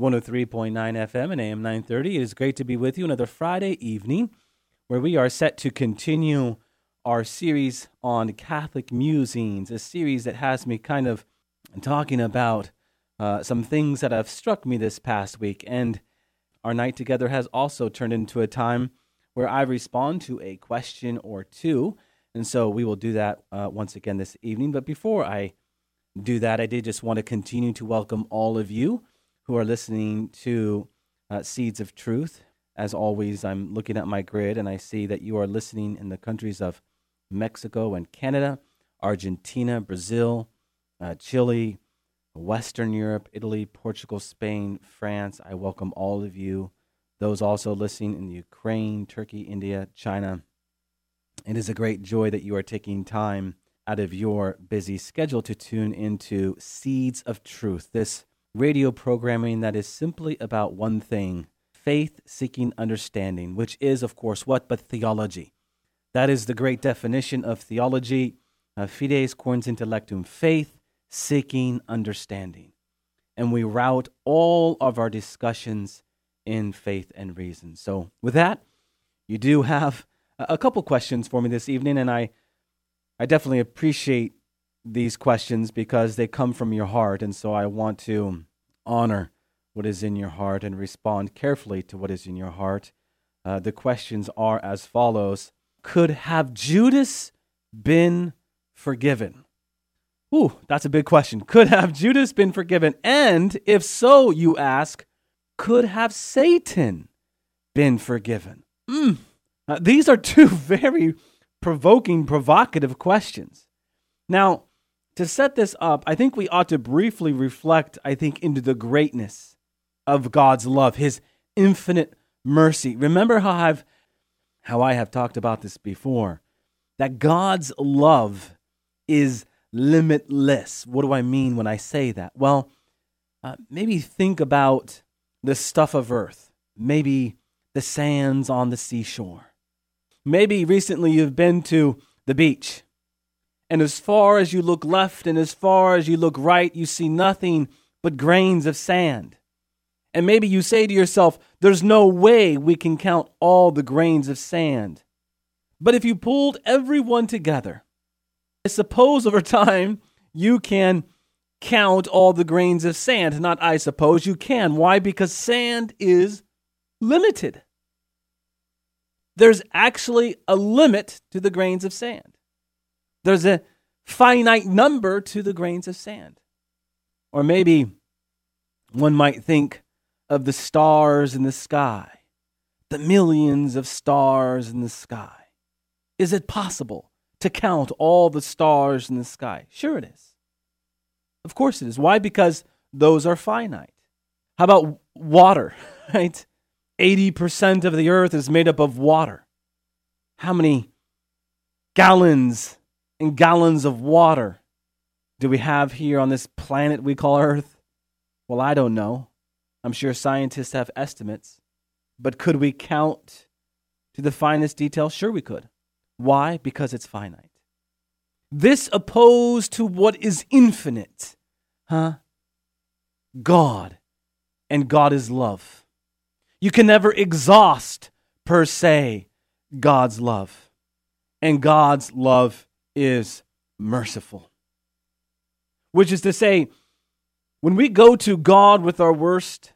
103.9 FM and AM 930. It is great to be with you another Friday evening where we are set to continue our series on Catholic musings, a series that has me kind of talking about uh, some things that have struck me this past week. And our night together has also turned into a time where I respond to a question or two. And so we will do that uh, once again this evening. But before I do that, I did just want to continue to welcome all of you who are listening to uh, Seeds of Truth. As always, I'm looking at my grid and I see that you are listening in the countries of Mexico and Canada, Argentina, Brazil, uh, Chile, Western Europe, Italy, Portugal, Spain, France. I welcome all of you. Those also listening in Ukraine, Turkey, India, China. It is a great joy that you are taking time out of your busy schedule to tune into Seeds of Truth, this radio programming that is simply about one thing faith seeking understanding, which is, of course, what but theology. That is the great definition of theology uh, fides quaerens intellectum, faith seeking understanding. And we route all of our discussions in faith and reason. So, with that, you do have a couple questions for me this evening, and I, I definitely appreciate these questions because they come from your heart. And so I want to honor what is in your heart and respond carefully to what is in your heart. Uh, the questions are as follows Could have Judas been forgiven? Ooh, that's a big question. Could have Judas been forgiven? And if so, you ask, could have Satan been forgiven? Mm. These are two very provoking, provocative questions. Now, to set this up, I think we ought to briefly reflect, I think, into the greatness of God's love, his infinite mercy. Remember how I've how I have talked about this before, that God's love is limitless. What do I mean when I say that? Well, uh, maybe think about the stuff of earth, maybe the sands on the seashore. Maybe recently you've been to the beach and as far as you look left and as far as you look right, you see nothing but grains of sand. And maybe you say to yourself, there's no way we can count all the grains of sand. But if you pulled everyone together, I suppose over time you can count all the grains of sand. Not I suppose you can. Why? Because sand is limited. There's actually a limit to the grains of sand. There's a finite number to the grains of sand. Or maybe one might think of the stars in the sky, the millions of stars in the sky. Is it possible to count all the stars in the sky? Sure, it is. Of course, it is. Why? Because those are finite. How about water, right? 80% of the earth is made up of water. How many gallons and gallons of water do we have here on this planet we call Earth? Well, I don't know. I'm sure scientists have estimates. But could we count to the finest detail? Sure, we could. Why? Because it's finite. This opposed to what is infinite. Huh? God. And God is love. You can never exhaust, per se, God's love. And God's love is merciful. Which is to say, when we go to God with our worst,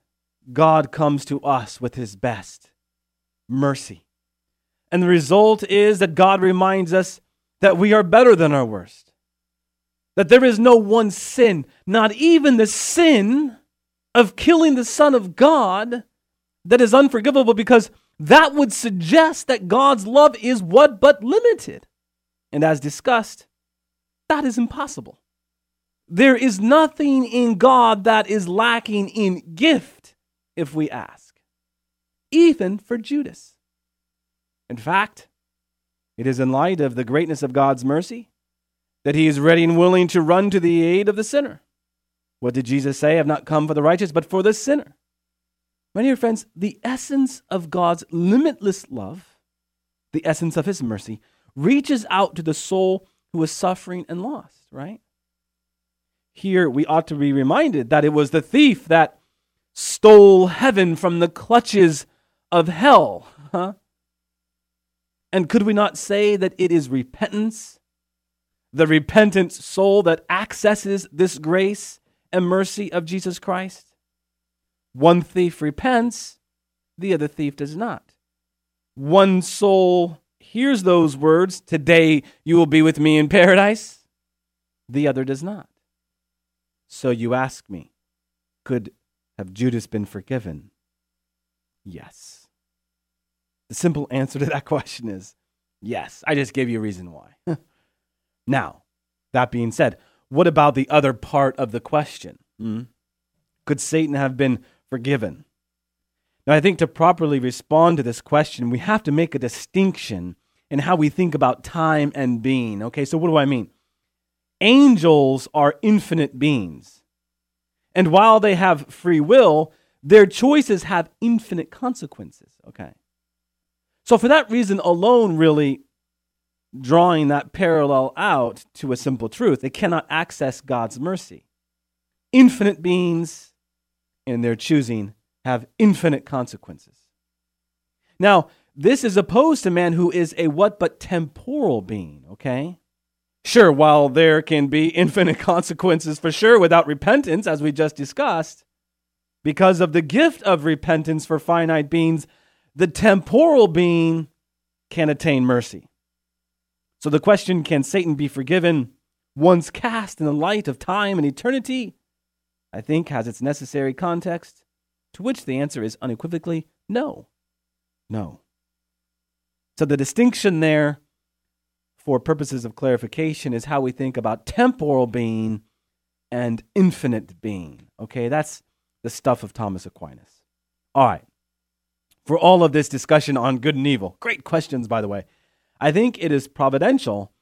God comes to us with his best mercy. And the result is that God reminds us that we are better than our worst. That there is no one sin, not even the sin of killing the Son of God, that is unforgivable because that would suggest that God's love is what but limited. And as discussed, that is impossible. There is nothing in God that is lacking in gift. if we ask, even for Judas. In fact, it is in light of the greatness of God's mercy that he is ready and willing to run to the aid of the sinner. What did Jesus say? I have not come for the righteous, but for the sinner. My dear friends, the essence of God's limitless love, the essence of his mercy, reaches out to the soul who is suffering and lost, right? Here we ought to be reminded that it was the thief that stole heaven from the clutches of hell. Huh? And could we not say that it is repentance, the repentant soul that accesses this grace and mercy of Jesus Christ? One thief repents, the other thief does not. One soul hears those words, Today you will be with me in paradise, the other does not. So you ask me, could have Judas been forgiven? Yes. The simple answer to that question is yes. I just gave you a reason why. now, that being said, what about the other part of the question? Hmm? Could Satan have been forgiven? Now, I think to properly respond to this question, we have to make a distinction in how we think about time and being. Okay, so what do I mean? Angels are infinite beings. And while they have free will, their choices have infinite consequences. Okay. So, for that reason alone, really drawing that parallel out to a simple truth, they cannot access God's mercy. Infinite beings in their choosing have infinite consequences. Now, this is opposed to man who is a what but temporal being, okay? Sure, while there can be infinite consequences for sure without repentance, as we just discussed, because of the gift of repentance for finite beings, the temporal being can attain mercy. So the question can Satan be forgiven once cast in the light of time and eternity? I think has its necessary context, to which the answer is unequivocally no. No. So the distinction there, for purposes of clarification, is how we think about temporal being and infinite being. Okay, that's the stuff of Thomas Aquinas. All right for all of this discussion on good and evil. Great questions, by the way. I think it is providential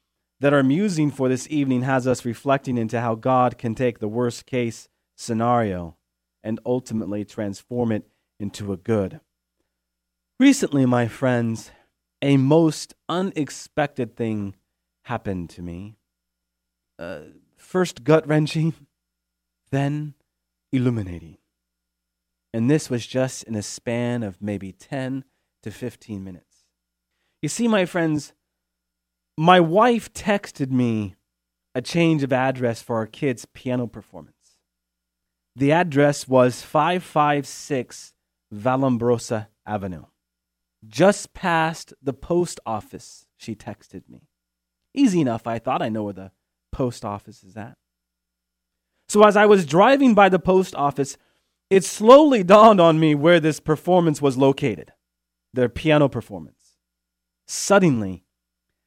that our musing for this evening has us reflecting into how God can take the worst case scenario and ultimately transform it into a good. Recently, my friends, a most unexpected thing happened to me. Uh, first gut wrenching, then illuminating. And this was just in a span of maybe 10 to 15 minutes. You see, my friends, my wife texted me a change of address for our kids' piano performance. The address was 556 Vallombrosa Avenue, just past the post office, she texted me. Easy enough, I thought I know where the post office is at. So as I was driving by the post office, it slowly dawned on me where this performance was located their piano performance. Suddenly,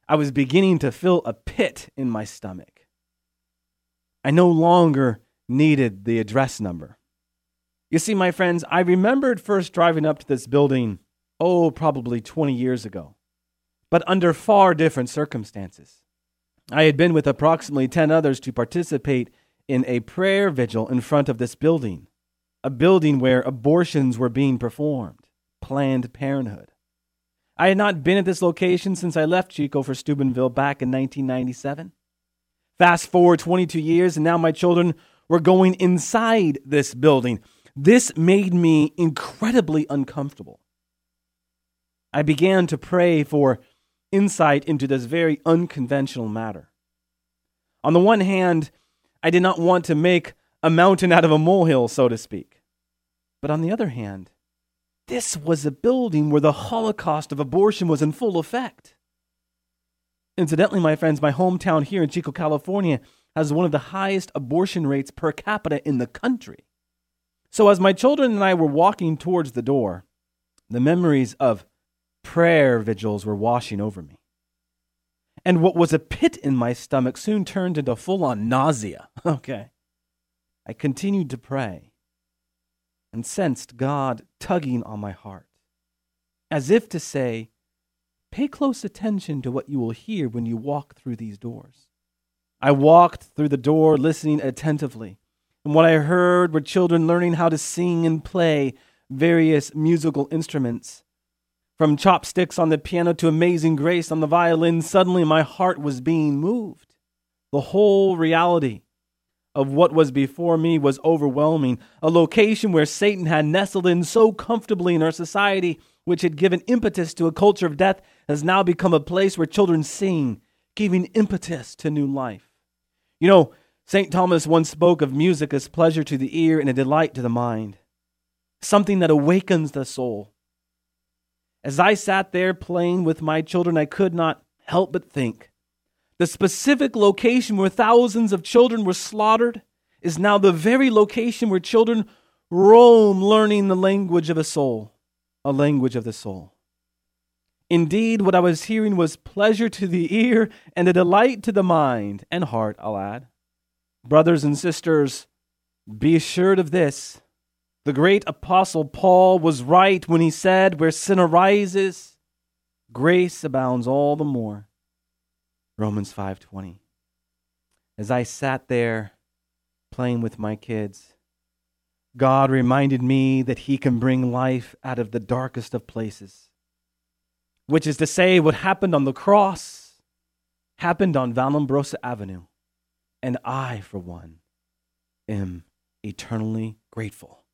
I was beginning to feel a pit in my stomach. I no longer needed the address number. You see, my friends, I remembered first driving up to this building, oh, probably 20 years ago, but under far different circumstances. I had been with approximately 10 others to participate in a prayer vigil in front of this building a building where abortions were being performed, Planned Parenthood. I had not been at this location since I left Chico for Steubenville back in 1997. Fast forward 22 years, and now my children were going inside this building. This made me incredibly uncomfortable. I began to pray for insight into this very unconventional matter. On the one hand, I did not want to make a mountain out of a molehill, so to speak. But on the other hand, this was a building where the Holocaust of abortion was in full effect. Incidentally, my friends, my hometown here in Chico, California has one of the highest abortion rates per capita in the country. So, as my children and I were walking towards the door, the memories of prayer vigils were washing over me. And what was a pit in my stomach soon turned into full on nausea. Okay. I continued to pray. and sensed God tugging on my heart, as if to say, Pay close attention to what you will hear when you walk through these doors. I walked through the door listening attentively, and what I heard were children learning how to sing and play various musical instruments. From chopsticks on the piano to amazing grace on the violin, suddenly my heart was being moved. The whole reality of what was before me was overwhelming. A location where Satan had nestled in so comfortably in our society, which had given impetus to a culture of death, has now become a place where children sing, giving impetus to new life. You know, St. Thomas once spoke of music as pleasure to the ear and a delight to the mind, something that awakens the soul. As I sat there playing with my children, I could not help but think the specific location where thousands of children were slaughtered is now the very location where children roam learning the language of a soul, a language of the soul. Indeed, what I was hearing was pleasure to the ear and a delight to the mind and heart, I'll add. Brothers and sisters, be assured of this. The great apostle Paul was right when he said, Where sin arises, grace abounds all the more. Romans 5:20. As I sat there playing with my kids, God reminded me that he can bring life out of the darkest of places. Which is to say what happened on the cross happened on Vallombrosa Avenue, and I for one am eternally grateful.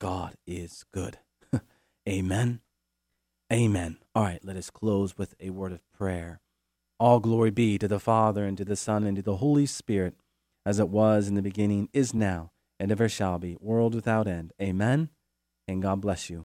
God is good. Amen. Amen. All right, let us close with a word of prayer. All glory be to the Father, and to the Son, and to the Holy Spirit, as it was in the beginning, is now, and ever shall be, world without end. Amen. And God bless you.